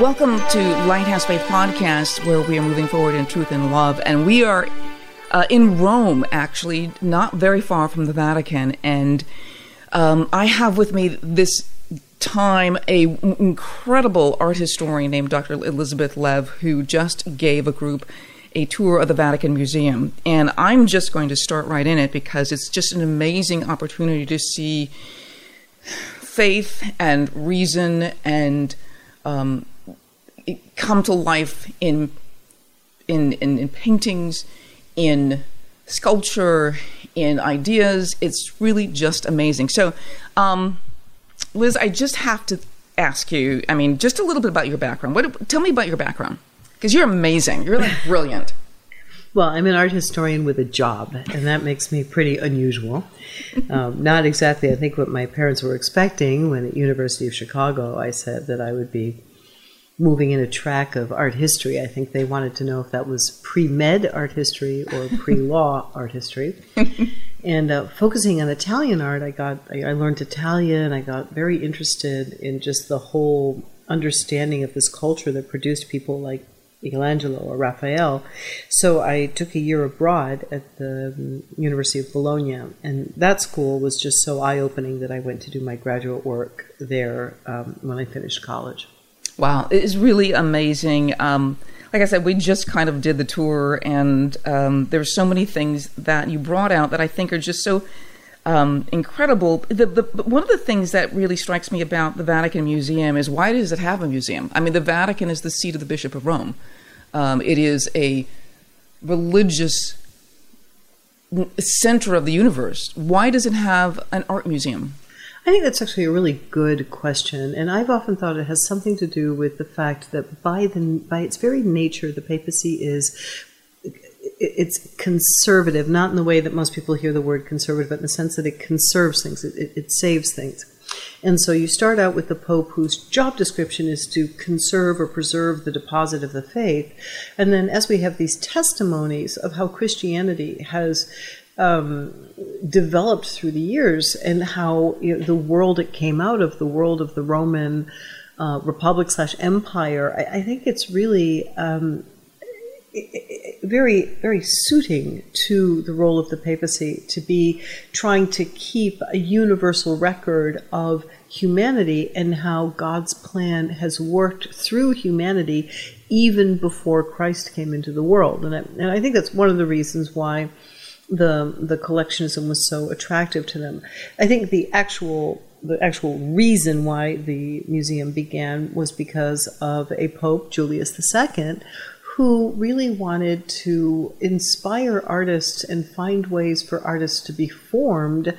Welcome to Lighthouse Faith Podcast, where we are moving forward in truth and love. And we are uh, in Rome, actually, not very far from the Vatican. And um, I have with me this time a incredible art historian named Dr. Elizabeth Lev, who just gave a group a tour of the Vatican Museum. And I'm just going to start right in it because it's just an amazing opportunity to see faith and reason and um, come to life in, in, in, in paintings, in sculpture, in ideas. It's really just amazing. So, um, Liz, I just have to ask you. I mean, just a little bit about your background. What? Tell me about your background because you're amazing. You're like brilliant. Well, I'm an art historian with a job, and that makes me pretty unusual. Um, not exactly, I think, what my parents were expecting when at University of Chicago I said that I would be moving in a track of art history. I think they wanted to know if that was pre med art history or pre law art history. and uh, focusing on Italian art, I got I learned Italian. I got very interested in just the whole understanding of this culture that produced people like Michelangelo or Raphael. So I took a year abroad at the um, University of Bologna, and that school was just so eye opening that I went to do my graduate work there um, when I finished college. Wow, it is really amazing. Um, like I said, we just kind of did the tour, and um, there's so many things that you brought out that I think are just so um, incredible. The, the, one of the things that really strikes me about the Vatican Museum is why does it have a museum? I mean, the Vatican is the seat of the Bishop of Rome. Um, it is a religious center of the universe. Why does it have an art museum? I think that's actually a really good question, and I've often thought it has something to do with the fact that by the by its very nature, the papacy is it's conservative, not in the way that most people hear the word conservative, but in the sense that it conserves things, it, it, it saves things. And so you start out with the Pope, whose job description is to conserve or preserve the deposit of the faith. And then as we have these testimonies of how Christianity has um, developed through the years and how you know, the world it came out of, the world of the Roman uh, Republic slash Empire, I, I, think it's really um, very, very suiting to the role of the papacy to be trying to keep a universal record of humanity and how God's plan has worked through humanity even before Christ came into the world. And I, and I think that's one of the reasons why the the collectionism was so attractive to them. I think the actual the actual reason why the museum began was because of a pope Julius II who really wanted to inspire artists and find ways for artists to be formed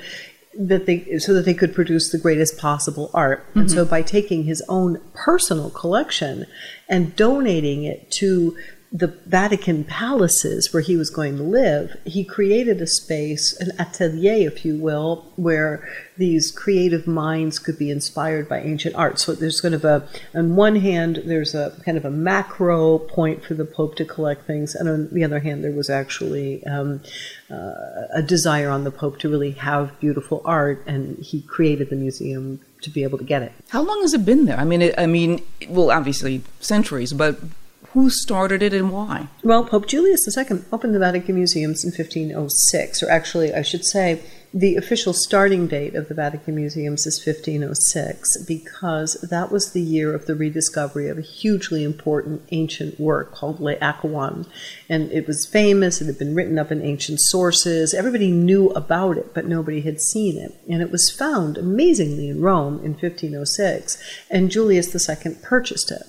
that they so that they could produce the greatest possible art. Mm-hmm. And so by taking his own personal collection and donating it to the Vatican palaces where he was going to live, he created a space, an atelier, if you will, where these creative minds could be inspired by ancient art. So there's kind of a, on one hand, there's a kind of a macro point for the Pope to collect things, and on the other hand, there was actually um, uh, a desire on the Pope to really have beautiful art, and he created the museum to be able to get it. How long has it been there? I mean, it, I mean, well, obviously centuries, but who started it and why? Well, Pope Julius II opened the Vatican Museums in 1506, or actually, I should say, the official starting date of the Vatican Museums is 1506 because that was the year of the rediscovery of a hugely important ancient work called Laocoon. And it was famous, it had been written up in ancient sources. Everybody knew about it, but nobody had seen it. And it was found amazingly in Rome in 1506, and Julius II purchased it.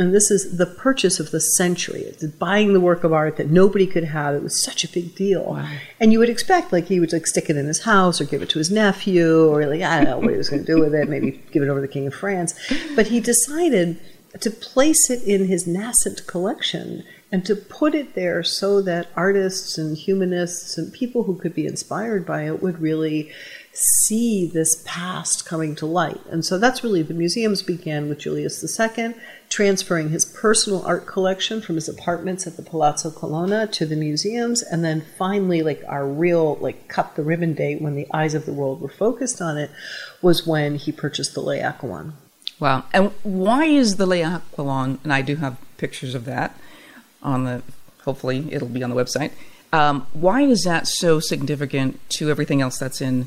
And this is the purchase of the century. It's buying the work of art that nobody could have. It was such a big deal. Wow. And you would expect, like, he would like stick it in his house or give it to his nephew, or like I don't know what he was going to do with it. Maybe give it over to the King of France. But he decided to place it in his nascent collection and to put it there so that artists and humanists and people who could be inspired by it would really see this past coming to light. And so that's really the museums began with Julius II transferring his personal art collection from his apartments at the Palazzo Colonna to the museums and then finally like our real like cut the ribbon date when the eyes of the world were focused on it was when he purchased the Laocoon. Wow. And why is the Laocoon and I do have pictures of that on the hopefully it'll be on the website. Um, why is that so significant to everything else that's in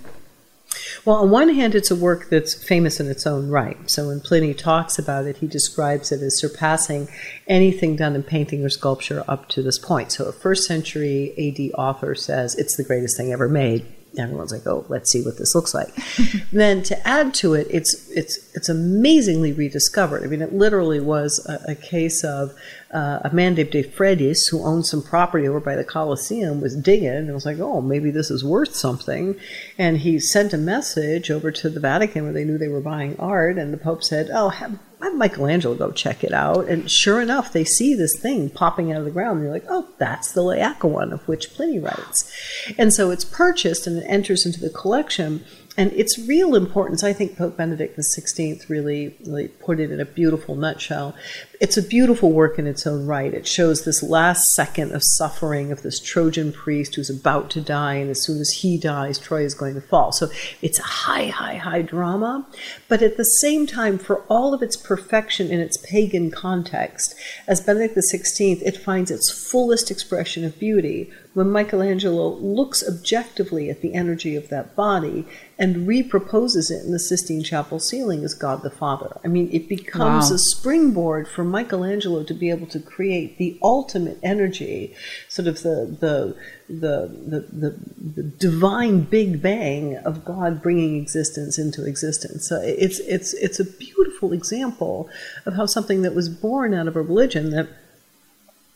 well, on one hand, it's a work that's famous in its own right. So when Pliny talks about it, he describes it as surpassing anything done in painting or sculpture up to this point. So a first century AD author says it's the greatest thing ever made everyone's like, "Oh, let's see what this looks like." then to add to it, it's it's it's amazingly rediscovered. I mean, it literally was a, a case of uh, a man named De Fredis, who owned some property over by the Colosseum, was digging and was like, "Oh, maybe this is worth something," and he sent a message over to the Vatican where they knew they were buying art, and the Pope said, "Oh, have have Michelangelo go check it out. And sure enough, they see this thing popping out of the ground. And they're like, oh, that's the Laocoon of which Pliny writes. And so it's purchased and it enters into the collection and its real importance, I think Pope Benedict XVI really, really put it in a beautiful nutshell. It's a beautiful work in its own right. It shows this last second of suffering of this Trojan priest who's about to die, and as soon as he dies, Troy is going to fall. So it's a high, high, high drama, but at the same time, for all of its perfection in its pagan context, as Benedict XVI, it finds its fullest expression of beauty when Michelangelo looks objectively at the energy of that body and reproposes it in the Sistine Chapel ceiling as God the Father. I mean, it becomes wow. a springboard for Michelangelo to be able to create the ultimate energy, sort of the the the the, the, the divine Big Bang of God bringing existence into existence. So it's it's it's a beautiful example of how something that was born out of a religion that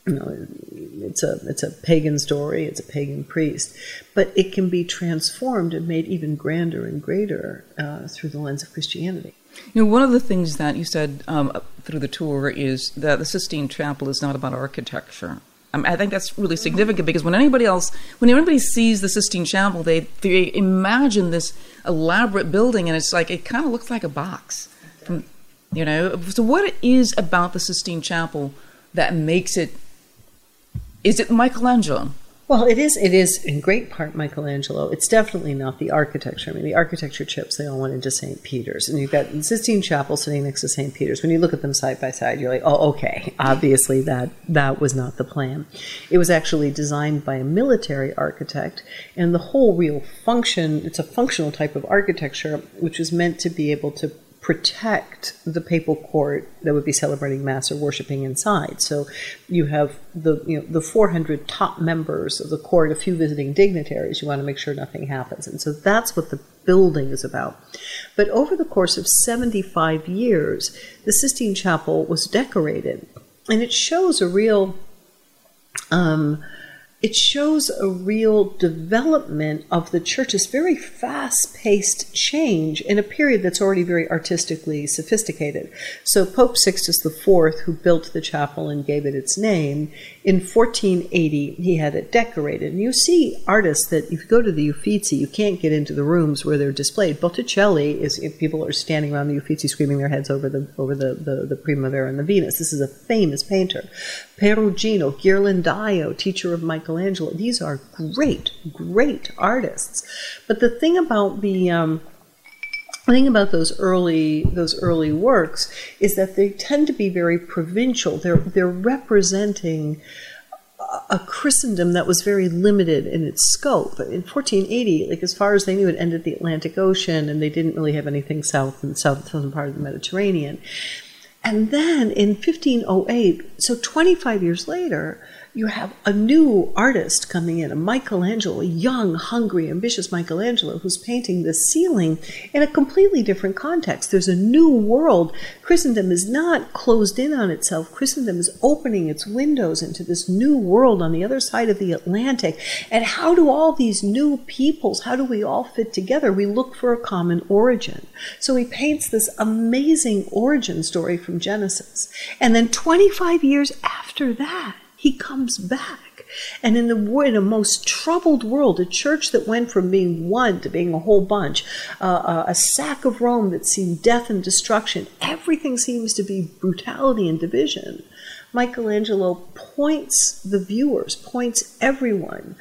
you know, it's a it's a pagan story, it's a pagan priest, but it can be transformed and made even grander and greater uh, through the lens of Christianity. You know, one of the things that you said um, through the tour is that the Sistine Chapel is not about architecture. Um, I think that's really significant because when anybody else, when anybody sees the Sistine Chapel, they they imagine this elaborate building, and it's like it kind of looks like a box. From, you know, so what is about the Sistine Chapel that makes it is it Michelangelo? Well, it is. It is in great part Michelangelo. It's definitely not the architecture. I mean, the architecture chips they all went into St. Peter's, and you've got the Sistine Chapel sitting next to St. Peter's. When you look at them side by side, you're like, oh, okay. Obviously, that that was not the plan. It was actually designed by a military architect, and the whole real function. It's a functional type of architecture, which was meant to be able to protect the papal court that would be celebrating mass or worshiping inside. So you have the you know the 400 top members of the court, a few visiting dignitaries. You want to make sure nothing happens, and so that's what the building is about. But over the course of 75 years, the Sistine Chapel was decorated, and it shows a real. Um, it shows a real development of the church's very fast paced change in a period that's already very artistically sophisticated. So, Pope Sixtus IV, who built the chapel and gave it its name, in 1480 he had it decorated. And you see artists that if you go to the Uffizi, you can't get into the rooms where they're displayed. Botticelli is if people are standing around the Uffizi screaming their heads over the over the, the, the Primavera and the Venus. This is a famous painter. Perugino, Ghirlandaio, teacher of Michelangelo. These are great, great artists. But the thing about the um, thing about those early those early works is that they tend to be very provincial. They're they're representing a Christendom that was very limited in its scope. In 1480, like as far as they knew, it ended the Atlantic Ocean, and they didn't really have anything south and south southern part of the Mediterranean. And then in 1508, so 25 years later, you have a new artist coming in, a Michelangelo, a young, hungry, ambitious Michelangelo who's painting the ceiling in a completely different context. There's a new world. Christendom is not closed in on itself. Christendom is opening its windows into this new world on the other side of the Atlantic. And how do all these new peoples, how do we all fit together? We look for a common origin. So he paints this amazing origin story from Genesis. And then 25 years after that, he comes back. And in the in a most troubled world, a church that went from being one to being a whole bunch, uh, a sack of Rome that seemed death and destruction, everything seems to be brutality and division. Michelangelo points the viewers, points everyone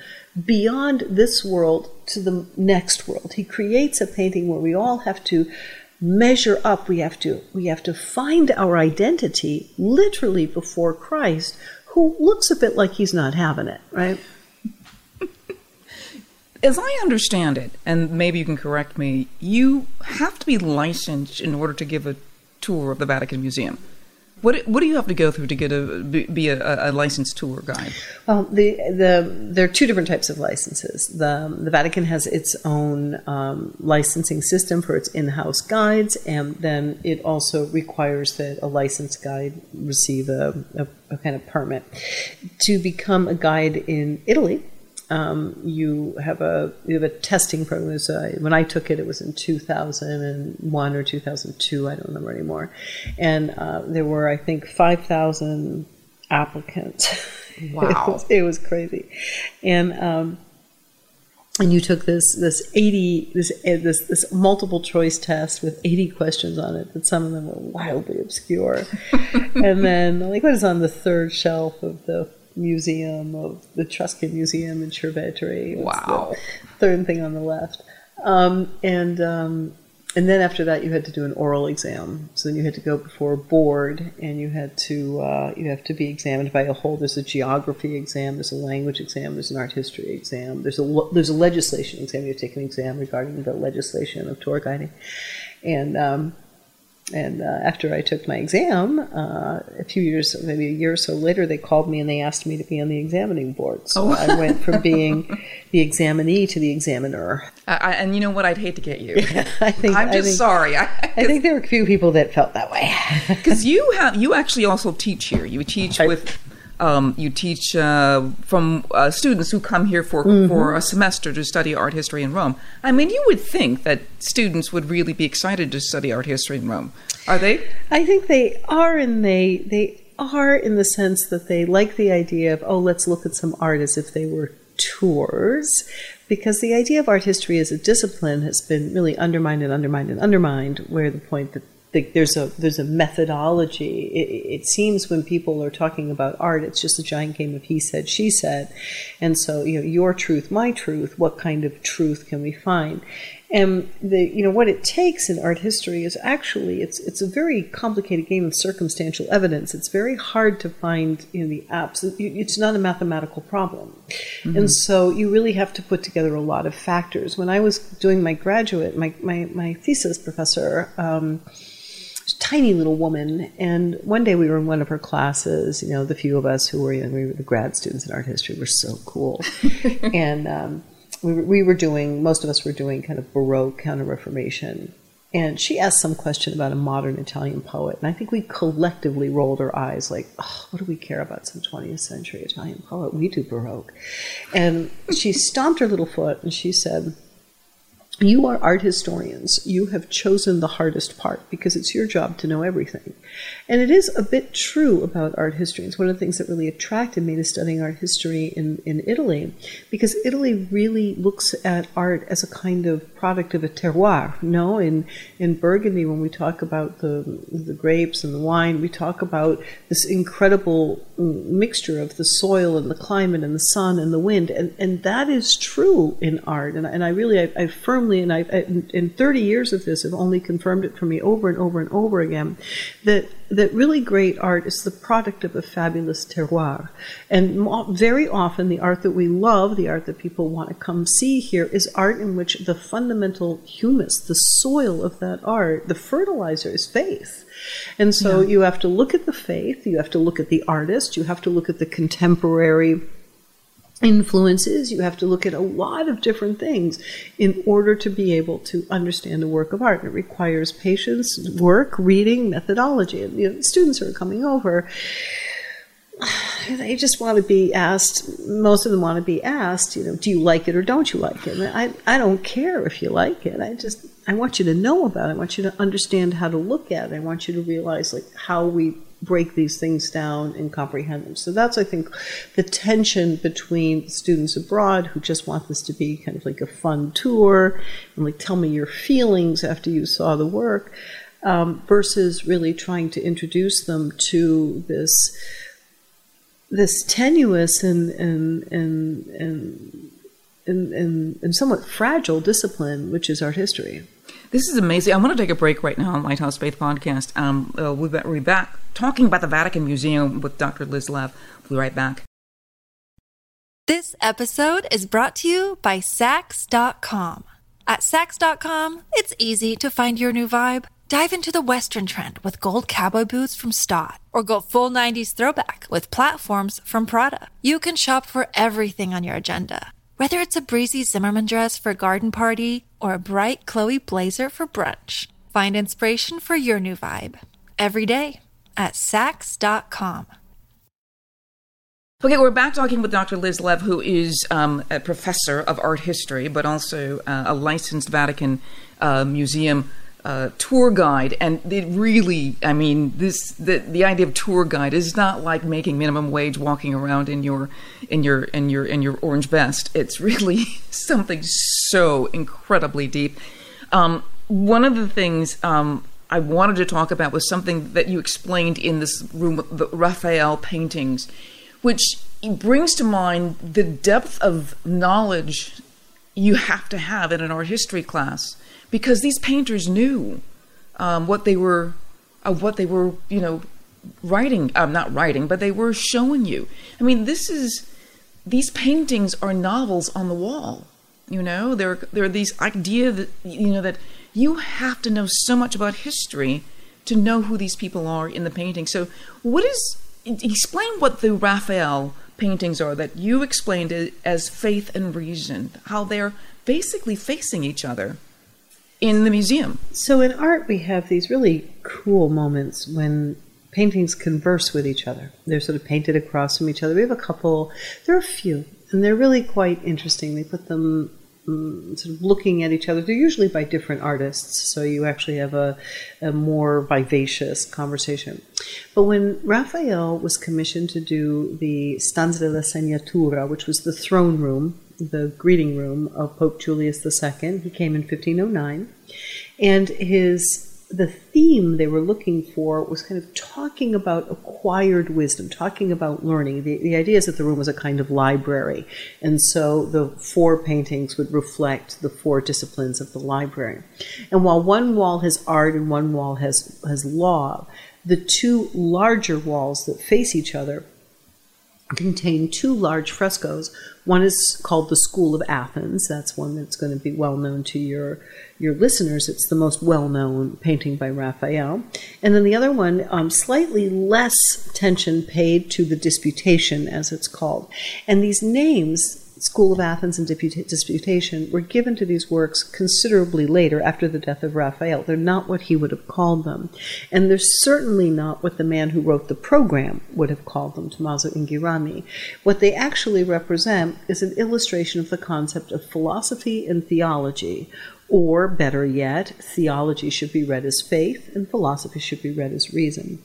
beyond this world to the next world. He creates a painting where we all have to measure up we have to we have to find our identity literally before Christ who looks a bit like he's not having it, right? As I understand it, and maybe you can correct me, you have to be licensed in order to give a tour of the Vatican Museum. What, what do you have to go through to get a be a, a licensed tour guide? Well, the the there are two different types of licenses. The the Vatican has its own um, licensing system for its in-house guides, and then it also requires that a licensed guide receive a, a, a kind of permit to become a guide in Italy um, you have a you have a testing program. Was, uh, when I took it, it was in 2001 or 2002. I don't remember anymore. And uh, there were, I think, 5,000 applicants. Wow, it, was, it, was, crazy. And um, and you took this this 80 this uh, this this multiple choice test with 80 questions on it. That some of them were wildly obscure. and then like what is on the third shelf of the museum of the Etruscan Museum in Cerveteri. Wow. third thing on the left. Um, and um, and then after that, you had to do an oral exam. So then you had to go before a board, and you had to uh, you have to be examined by a whole. There's a geography exam, there's a language exam, there's an art history exam, there's a there's a legislation exam. You take an exam regarding the legislation of tour guiding, and um, and uh, after I took my exam, uh, a few years, maybe a year or so later, they called me and they asked me to be on the examining board. So oh. I went from being the examinee to the examiner. I, and you know what? I'd hate to get you. I think I'm just I think, sorry. I, I, think there were a few people that felt that way. Because you have, you actually also teach here. You teach with um, you teach uh, from uh, students who come here for mm-hmm. for a semester to study art history in Rome. I mean, you would think that students would really be excited to study art history in Rome. Are they? I think they are, and they they are in the sense that they like the idea of oh, let's look at some art as if they were tours because the idea of art history as a discipline has been really undermined and undermined and undermined where the point that there's a there's a methodology. It, it, seems when people are talking about art, it's just a giant game of he said, she said, and so you know your truth, my truth. What kind of truth can we find? And the you know what it takes in art history is actually it's it's a very complicated game of circumstantial evidence. It's very hard to find you know the apps. It's not a mathematical problem, mm-hmm. and so you really have to put together a lot of factors. When I was doing my graduate, my my, my thesis professor. Um, tiny little woman. And one day we were in one of her classes. You know, the few of us who were, you know, we were the grad students in art history were so cool. and um, we, were, we were doing, most of us were doing kind of Baroque Counter Reformation. And she asked some question about a modern Italian poet. And I think we collectively rolled our eyes like, oh, what do we care about some 20th century Italian poet? We do Baroque. And she stomped her little foot and she said, you are art historians. You have chosen the hardest part because it's your job to know everything. And it is a bit true about art history. It's one of the things that really attracted me to studying art history in, in Italy because Italy really looks at art as a kind of product of a terroir. You know, in, in Burgundy, when we talk about the, the grapes and the wine, we talk about this incredible mixture of the soil and the climate and the sun and the wind. And, and that is true in art. And, and I really, I, I firmly firmly, and I, in, in 30 years of this, have only confirmed it for me over and over and over again, that that really great art is the product of a fabulous terroir. And very often, the art that we love, the art that people want to come see here, is art in which the fundamental humus, the soil of that art, the fertilizer is faith. And so yeah. you have to look at the faith, you have to look at the artist, you have to look at the contemporary influences. You have to look at a lot of different things in order to be able to understand a work of art. It requires patience, work, reading, methodology. And you know, students are coming over. They just want to be asked. Most of them want to be asked, you know, do you like it or don't you like it? And I, I don't care if you like it. I just, I want you to know about it. I want you to understand how to look at it. I want you to realize like how we break these things down and comprehend them. So that's, I think, the tension between students abroad who just want this to be kind of like a fun tour and like tell me your feelings after you saw the work, um, versus really trying to introduce them to this this tenuous and and and and, and, and, and somewhat fragile discipline, which is art history. This is amazing. I want to take a break right now on Lighthouse Faith podcast. Um, uh, we'll be back talking about the Vatican Museum with Dr. Liz Lev. We'll be right back. This episode is brought to you by Saks.com. At Saks.com, it's easy to find your new vibe. Dive into the Western trend with gold cowboy boots from Staud, or go full 90s throwback with platforms from Prada. You can shop for everything on your agenda whether it's a breezy Zimmermann dress for a garden party or a bright Chloe blazer for brunch, find inspiration for your new vibe every day at Saks.com. Okay, we're back talking with Dr. Liz Lev, who is um, a professor of art history, but also uh, a licensed Vatican uh, Museum uh, tour guide, and it really, I mean, this the the idea of tour guide is not like making minimum wage, walking around in your in your in your in your orange vest. It's really something so incredibly deep. Um, one of the things um, I wanted to talk about was something that you explained in this room, the Raphael paintings, which brings to mind the depth of knowledge you have to have in an art history class because these painters knew um, what they were, uh, what they were, you know, writing. Um, not writing, but they were showing you. I mean, this is these paintings are novels on the wall. You know, there there are these idea that you know that you have to know so much about history to know who these people are in the painting. So, what is explain what the Raphael paintings are that you explained as faith and reason, how they're basically facing each other in the museum. So in art, we have these really cool moments when paintings converse with each other. They're sort of painted across from each other. We have a couple, there are a few, and they're really quite interesting. They put them um, sort of looking at each other. They're usually by different artists, so you actually have a, a more vivacious conversation. But when Raphael was commissioned to do the Stanza della Segnatura, which was the throne room the greeting room of Pope Julius II. He came in 1509, and his the theme they were looking for was kind of talking about acquired wisdom, talking about learning. The, the idea is that the room was a kind of library, and so the four paintings would reflect the four disciplines of the library. And while one wall has art and one wall has has law, the two larger walls that face each other contain two large frescoes. One is called the School of Athens. That's one that's going to be well known to your your listeners. It's the most well known painting by Raphael. And then the other one, um, slightly less attention paid to the Disputation, as it's called. And these names School of Athens and Disputation were given to these works considerably later after the death of Raphael. They're not what he would have called them. And they're certainly not what the man who wrote the program would have called them, Tommaso Inghirami. What they actually represent is an illustration of the concept of philosophy and theology, or better yet, theology should be read as faith and philosophy should be read as reason.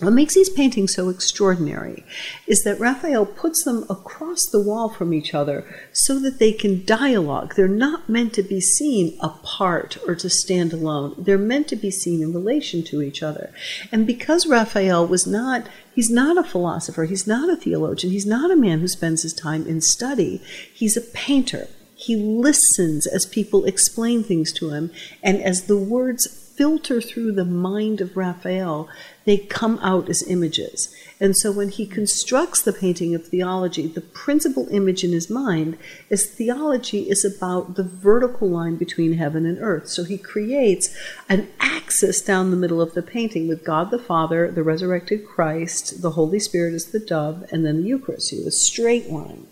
What makes these paintings so extraordinary is that Raphael puts them across the wall from each other so that they can dialogue. They're not meant to be seen apart or to stand alone. They're meant to be seen in relation to each other. And because Raphael was not, he's not a philosopher, he's not a theologian, he's not a man who spends his time in study, he's a painter. he listens as people explain things to him, and as the words filter through the mind of Raphael, they come out as images. And so when he constructs the painting of theology, the principal image in his mind is theology is about the vertical line between heaven and earth. So he creates an axis down the middle of the painting with God the Father, the resurrected Christ, the Holy Spirit as the dove, and then the Eucharist. So a straight line.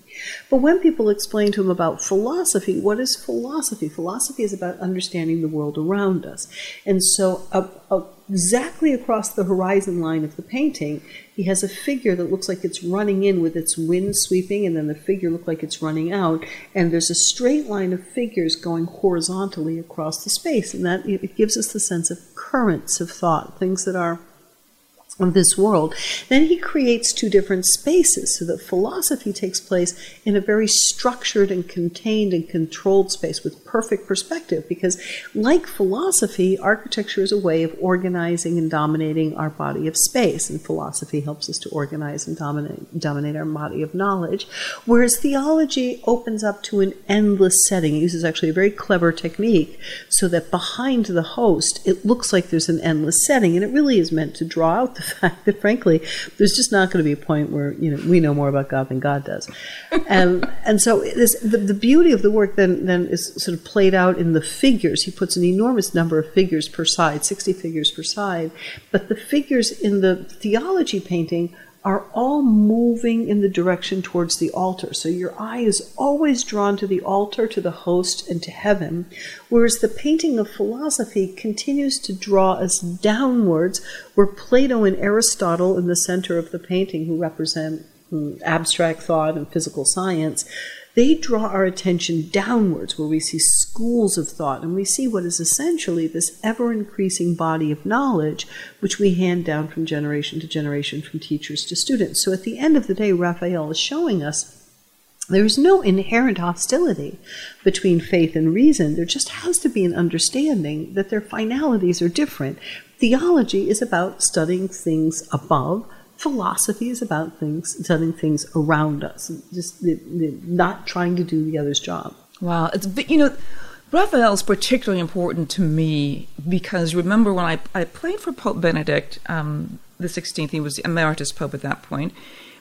But when people explain to him about philosophy, what is philosophy? Philosophy is about understanding the world around us. And so, exactly across the horizon line of the painting, he has a figure that looks like it's running in with its wind sweeping, and then the figure looks like it's running out. And there's a straight line of figures going horizontally across the space, and that it gives us the sense of currents of thought, things that are of this world. Then he creates two different spaces so that philosophy takes place in a very structured and contained and controlled space with perfect perspective. Because, like philosophy, architecture is a way of organizing and dominating our body of space, and philosophy helps us to organize and dominate, dominate our body of knowledge. Whereas theology opens up to an endless setting. It uses actually a very clever technique so that behind the host, it looks like there's an endless setting, and it really is meant to draw out the fact that, frankly, there's just not going to be a point where you know we know more about God than God does, and and so this, the, the beauty of the work then then is sort of played out in the figures. He puts an enormous number of figures per side, sixty figures per side, but the figures in the theology painting are all moving in the direction towards the altar. So your eye is always drawn to the altar, to the host, and to heaven, whereas the painting of philosophy continues to draw us downwards, where Plato and Aristotle in the center of the painting, who represent mm, abstract thought and physical science, they draw our attention downwards where we see schools of thought and we see what is essentially this ever increasing body of knowledge which we hand down from generation to generation from teachers to students. So at the end of the day, Raphael is showing us there's no inherent hostility between faith and reason. There just has to be an understanding that their finalities are different. Theology is about studying things above, philosophy is about things, studying things around us, just not trying to do the other's job. Wow, it's you know, Raphael is particularly important to me because remember when I I played for Pope Benedict um, the Sixteenth, he was the emeritus pope at that point,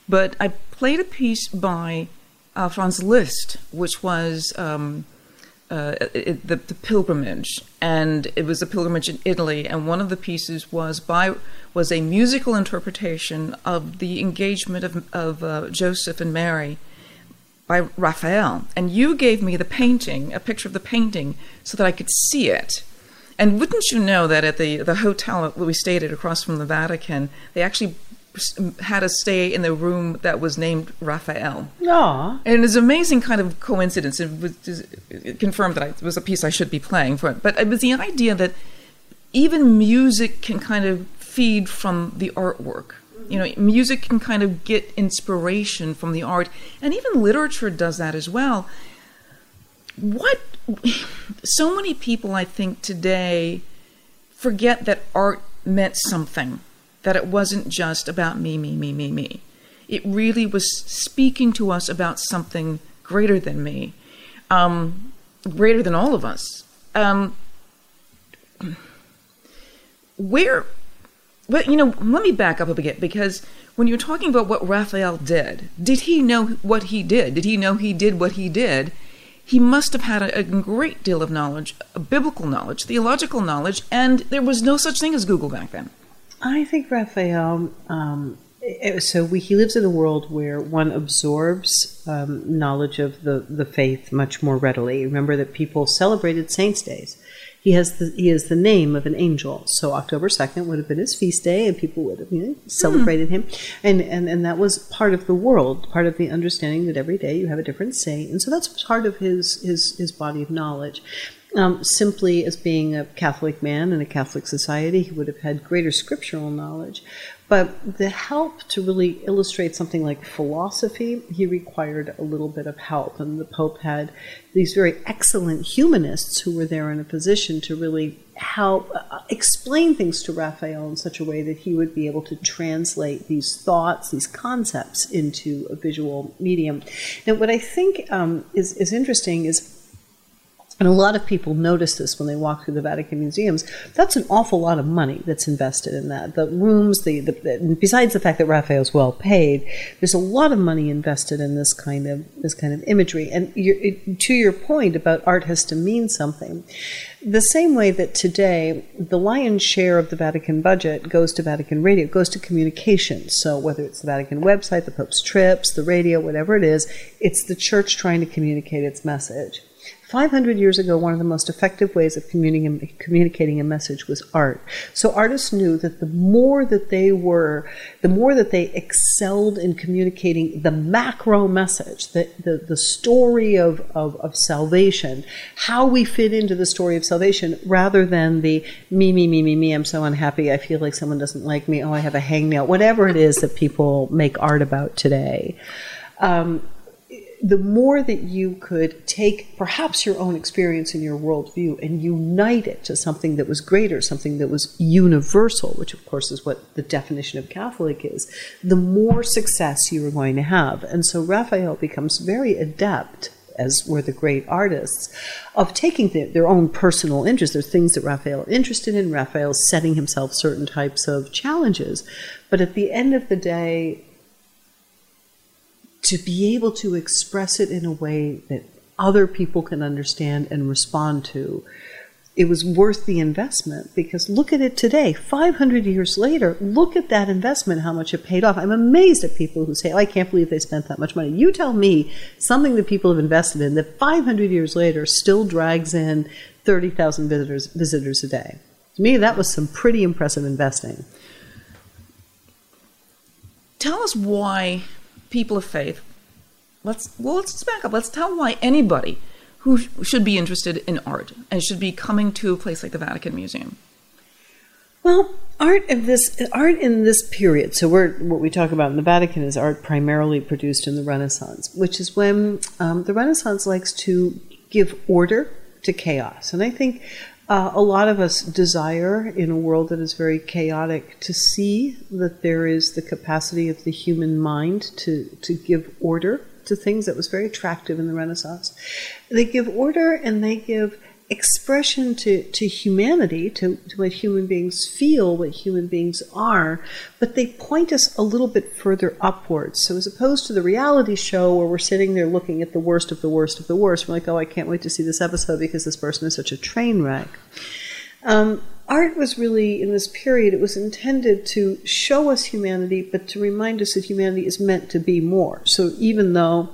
but I played a piece by uh, Franz Liszt, which was. Um, uh, it, the, the, pilgrimage, and it was a pilgrimage in Italy. And one of the pieces was by was a musical interpretation of the engagement of, of uh, Joseph and Mary by Raphael. And you gave me the painting, a picture of the painting, so that I could see it. And wouldn't you know that at the, the hotel we stayed at across from the Vatican, they actually had us stay in the room that was named Raphael. Aww. And it's an amazing kind of coincidence. It, was, it confirmed that I, it was a piece I should be playing for it. But it was the idea that even music can kind of feed from the artwork. You know, music can kind of get inspiration from the art, and even literature does that as well. What so many people, I think, today forget that art meant something that it wasn't just about me, me, me, me, me. It really was speaking to us about something greater than me, um, greater than all of us. Um, where, but you know, let me back up a bit because when you're talking about what Raphael did, did he know what he did? Did he know he did what he did? He must have had a, a great deal of knowledge, biblical knowledge, theological knowledge, and there was no such thing as Google back then. I think Raphael. Um, so we, he lives in a world where one absorbs um, knowledge of the, the faith much more readily. Remember that people celebrated saints' days. He has the he has the name of an angel, so October second would have been his feast day, and people would have you know, celebrated him, and, and and that was part of the world, part of the understanding that every day you have a different saint, and so that's part of his his his body of knowledge. Um, simply as being a Catholic man in a Catholic society, he would have had greater scriptural knowledge. But the help to really illustrate something like philosophy, he required a little bit of help. And the Pope had these very excellent humanists who were there in a position to really help uh, explain things to Raphael in such a way that he would be able to translate these thoughts, these concepts into a visual medium. Now, what I think um, is, is interesting is and a lot of people notice this when they walk through the Vatican museums. That's an awful lot of money that's invested in that. The rooms, the, the besides the fact that Raphael's well paid, there's a lot of money invested in this kind of this kind of imagery. And it, to your point about art has to mean something, the same way that today the lion's share of the Vatican budget goes to Vatican radio, goes to communications. So whether it's the Vatican website, the Pope's trips, the radio, whatever it is, it's the church trying to communicate its message. 500 years ago, one of the most effective ways of communicating a message was art. So artists knew that the more that they were, the more that they excelled in communicating the macro message, the, the, the story of, of, of salvation, how we fit into the story of salvation, rather than the me, me, me, me, me, I'm so unhappy, I feel like someone doesn't like me, oh, I have a hangnail, whatever it is that people make art about today. Um, the more that you could take perhaps your own experience and your worldview and unite it to something that was greater, something that was universal, which of course is what the definition of Catholic is, the more success you were going to have. And so Raphael becomes very adept as were the great artists, of taking the, their own personal interests. There's things that Raphael interested in. Raphael's setting himself certain types of challenges. But at the end of the day, to be able to express it in a way that other people can understand and respond to, it was worth the investment because look at it today, 500 years later, look at that investment, how much it paid off. I'm amazed at people who say, oh, I can't believe they spent that much money. You tell me something that people have invested in that 500 years later still drags in 30,000 visitors, visitors a day. To me, that was some pretty impressive investing. Tell us why people of faith, let's well let's back up. Let's tell why anybody who sh- should be interested in art and should be coming to a place like the Vatican Museum. Well, art of this art in this period. So we're what we talk about in the Vatican is art primarily produced in the Renaissance, which is when um, the Renaissance likes to give order to chaos, and I think uh, a lot of us desire, in a world that is very chaotic, to see that there is the capacity of the human mind to, to give order to things that was very attractive in the Renaissance. They give order and they give expression to, to humanity, to, to what human beings feel, what human beings are, but they point us a little bit further upwards. So as opposed to the reality show where we're sitting there looking at the worst of the worst of the worst, we're like, oh, I can't wait to see this episode because this person is such a train wreck. Um, art was really, in this period, it was intended to show us humanity, but to remind us that humanity is meant to be more. So even though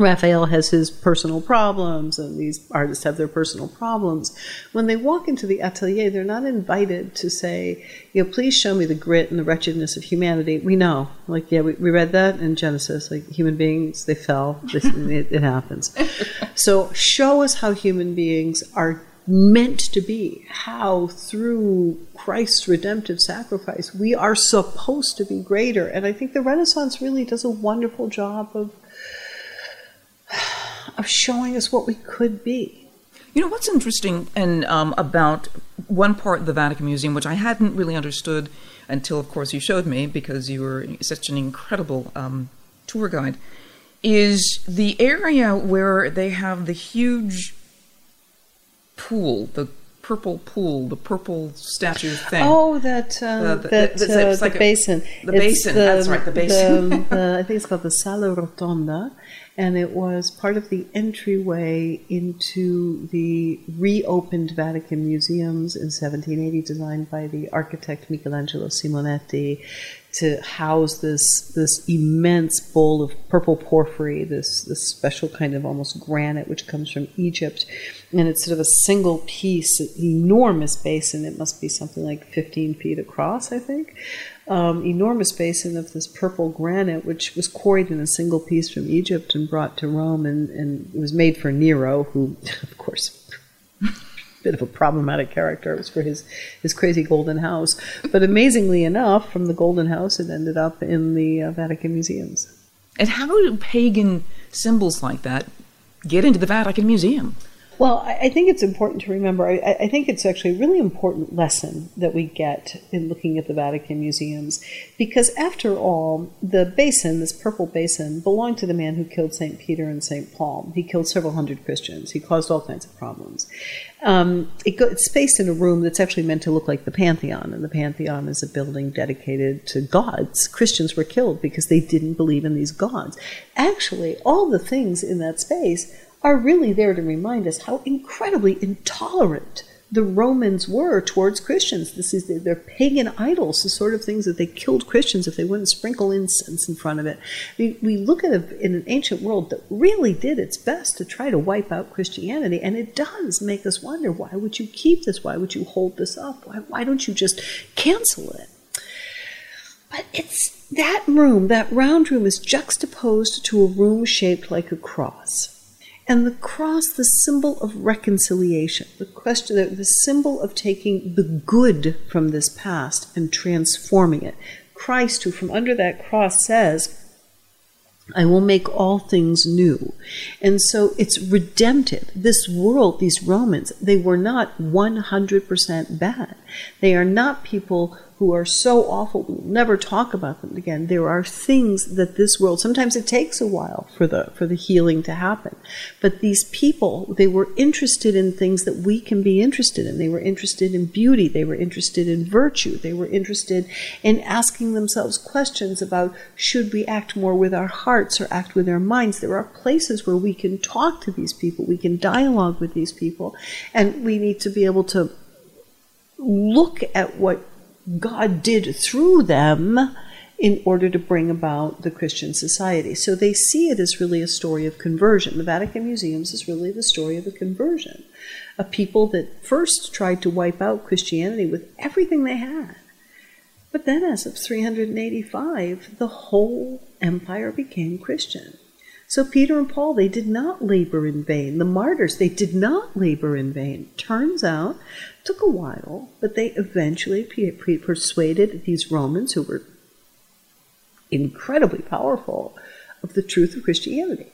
Raphael has his personal problems, and these artists have their personal problems. When they walk into the atelier, they're not invited to say, you know, please show me the grit and the wretchedness of humanity. We know, like, yeah, we, we read that in Genesis, like human beings, they fell, it, it happens. So show us how human beings are meant to be, how through Christ's redemptive sacrifice we are supposed to be greater. And I think the Renaissance really does a wonderful job of of showing us what we could be. You know what's interesting and um, about one part of the Vatican Museum, which I hadn't really understood until, of course, you showed me because you were such an incredible um, tour guide, is the area where they have the huge pool, the purple pool, the purple statue thing. Oh, that uh, the, that the, uh, like the basin. The it's basin. That's right. The basin. The, I think it's called the Sala Rotonda, and it was part of the entryway into the reopened Vatican museums in 1780, designed by the architect Michelangelo Simonetti, to house this this immense bowl of purple porphyry, this this special kind of almost granite which comes from Egypt, and it's sort of a single piece, enormous basin. It must be something like 15 feet across, I think um, enormous basin of this purple granite, which was quarried in a single piece from Egypt and brought to Rome, and, and it was made for Nero, who, of course, bit of a problematic character. It was for his, his crazy golden house. But amazingly enough, from the golden house, it ended up in the uh, Vatican museums. And how do pagan symbols like that get into the Vatican Museum? Well, I, think it's important to remember. I, I, think it's actually a really important lesson that we get in looking at the Vatican museums, because after all, the basin, this purple basin, belonged to the man who killed St. Peter and St. Paul. He killed several hundred Christians. He caused all kinds of problems. Um, it go, it's spaced in a room that's actually meant to look like the Pantheon, and the Pantheon is a building dedicated to gods. Christians were killed because they didn't believe in these gods. Actually, all the things in that space are really there to remind us how incredibly intolerant the Romans were towards Christians. This is their pagan idols, the sort of things that they killed Christians if they wouldn't sprinkle incense in front of it. We, we look at in an ancient world that really did its best to try to wipe out Christianity, and it does make us wonder why would you keep this? Why would you hold this up? Why, why don't you just cancel it? But it's that room, that round room, is juxtaposed to a room shaped like a cross and the cross the symbol of reconciliation the question the, the symbol of taking the good from this past and transforming it christ who from under that cross says I will make all things new. And so it's redemptive. This world, these Romans, they were not 100% bad. They are not people who are so awful. We'll never talk about them again. There are things that this world, sometimes it takes a while for the, for the healing to happen. But these people, they were interested in things that we can be interested in. They were interested in beauty. They were interested in virtue. They were interested in asking themselves questions about should we act more with our hearts or act with our minds. There are places where we can talk to these people. We can dialogue with these people. And we need to be able to look at what God did through them in order to bring about the Christian society. So they see it as really a story of conversion. The Vatican Museums is really the story of a conversion. A people that first tried to wipe out Christianity with everything they had. But then, as of 385, the whole empire became Christian. So Peter and Paul, they did not labor in vain. The martyrs, they did not labor in vain. Turns out, took a while, but they eventually persuaded these Romans who were incredibly powerful of the truth of Christianity.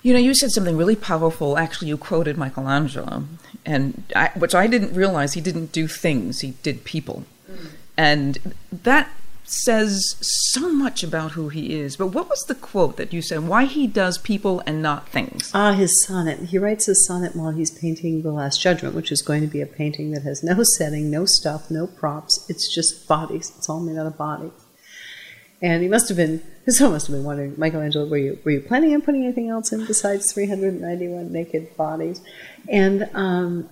You know, you said something really powerful. Actually, you quoted Michelangelo, and I, which I didn't realize he didn't do things; he did people, mm. and that says so much about who he is. But what was the quote that you said? Why he does people and not things? Ah, his sonnet. He writes his sonnet while he's painting The Last Judgment, which is going to be a painting that has no setting, no stuff, no props. It's just bodies. It's all made out of bodies. And he must have been, his son must have been wondering, Michelangelo, were you, were you planning on putting anything else in besides 391 naked bodies? And um,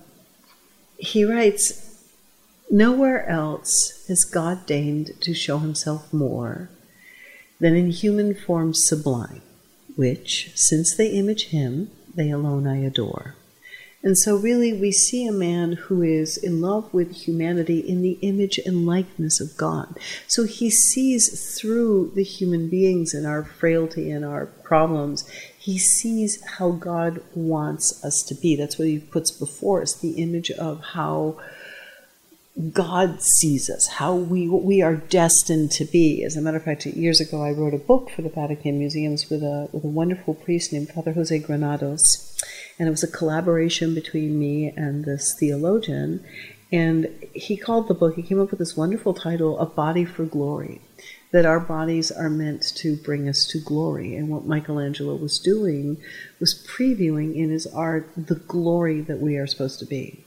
he writes, Nowhere else has God deigned to show himself more than in human form sublime, which, since they image him, they alone I adore. And so, really, we see a man who is in love with humanity in the image and likeness of God. So he sees through the human beings and our frailty and our problems, he sees how God wants us to be. That's what he puts before us the image of how God sees us, how we we are destined to be. As a matter of fact, years ago I wrote a book for the Vatican Museums with a with a wonderful priest named Father Jose Granados, and it was a collaboration between me and this theologian. And he called the book. He came up with this wonderful title, "A Body for Glory." That our bodies are meant to bring us to glory. And what Michelangelo was doing was previewing in his art the glory that we are supposed to be.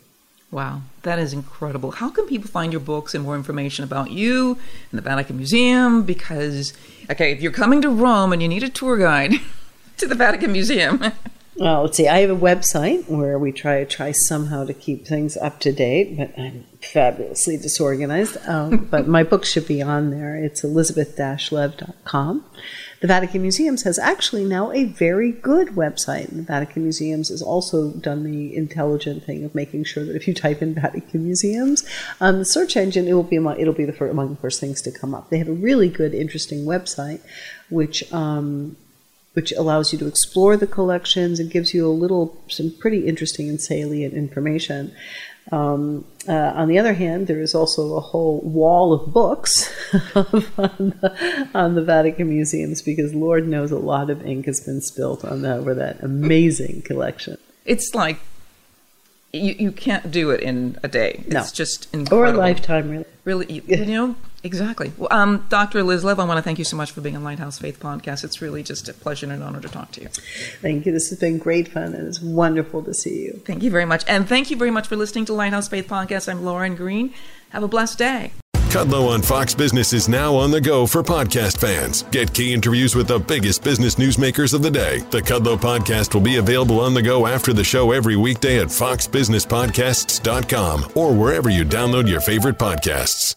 Wow, that is incredible. How can people find your books and more information about you and the Vatican Museum? Because, okay, if you're coming to Rome and you need a tour guide to the Vatican Museum. well, let's see. I have a website where we try to try somehow to keep things up to date, but I'm fabulously disorganized. Um, but my book should be on there. It's elizabeth-lev.com. The Vatican Museums has actually now a very good website. The Vatican Museums has also done the intelligent thing of making sure that if you type in Vatican Museums, um, the search engine it will be among, it'll be the first, among the first things to come up. They have a really good, interesting website, which um, which allows you to explore the collections and gives you a little, some pretty interesting and salient information. Um, uh, on the other hand, there is also a whole wall of books on, the, on, the, Vatican museums because Lord knows a lot of ink has been spilt on that over that amazing collection. It's like you, you can't do it in a day. No. It's just incredible. Or a lifetime, really. Really, you, you know, exactly. Well, um, Dr. Liz Lev, I want to thank you so much for being on Lighthouse Faith Podcast. It's really just a pleasure and an honor to talk to you. Thank you. This has been great fun, and it's wonderful to see you. Thank you very much. And thank you very much for listening to Lighthouse Faith Podcast. I'm Lauren Green. Have a blessed day. Kudlow on Fox Business is now on the go for podcast fans. Get key interviews with the biggest business newsmakers of the day. The Kudlow podcast will be available on the go after the show every weekday at foxbusinesspodcasts.com or wherever you download your favorite podcasts.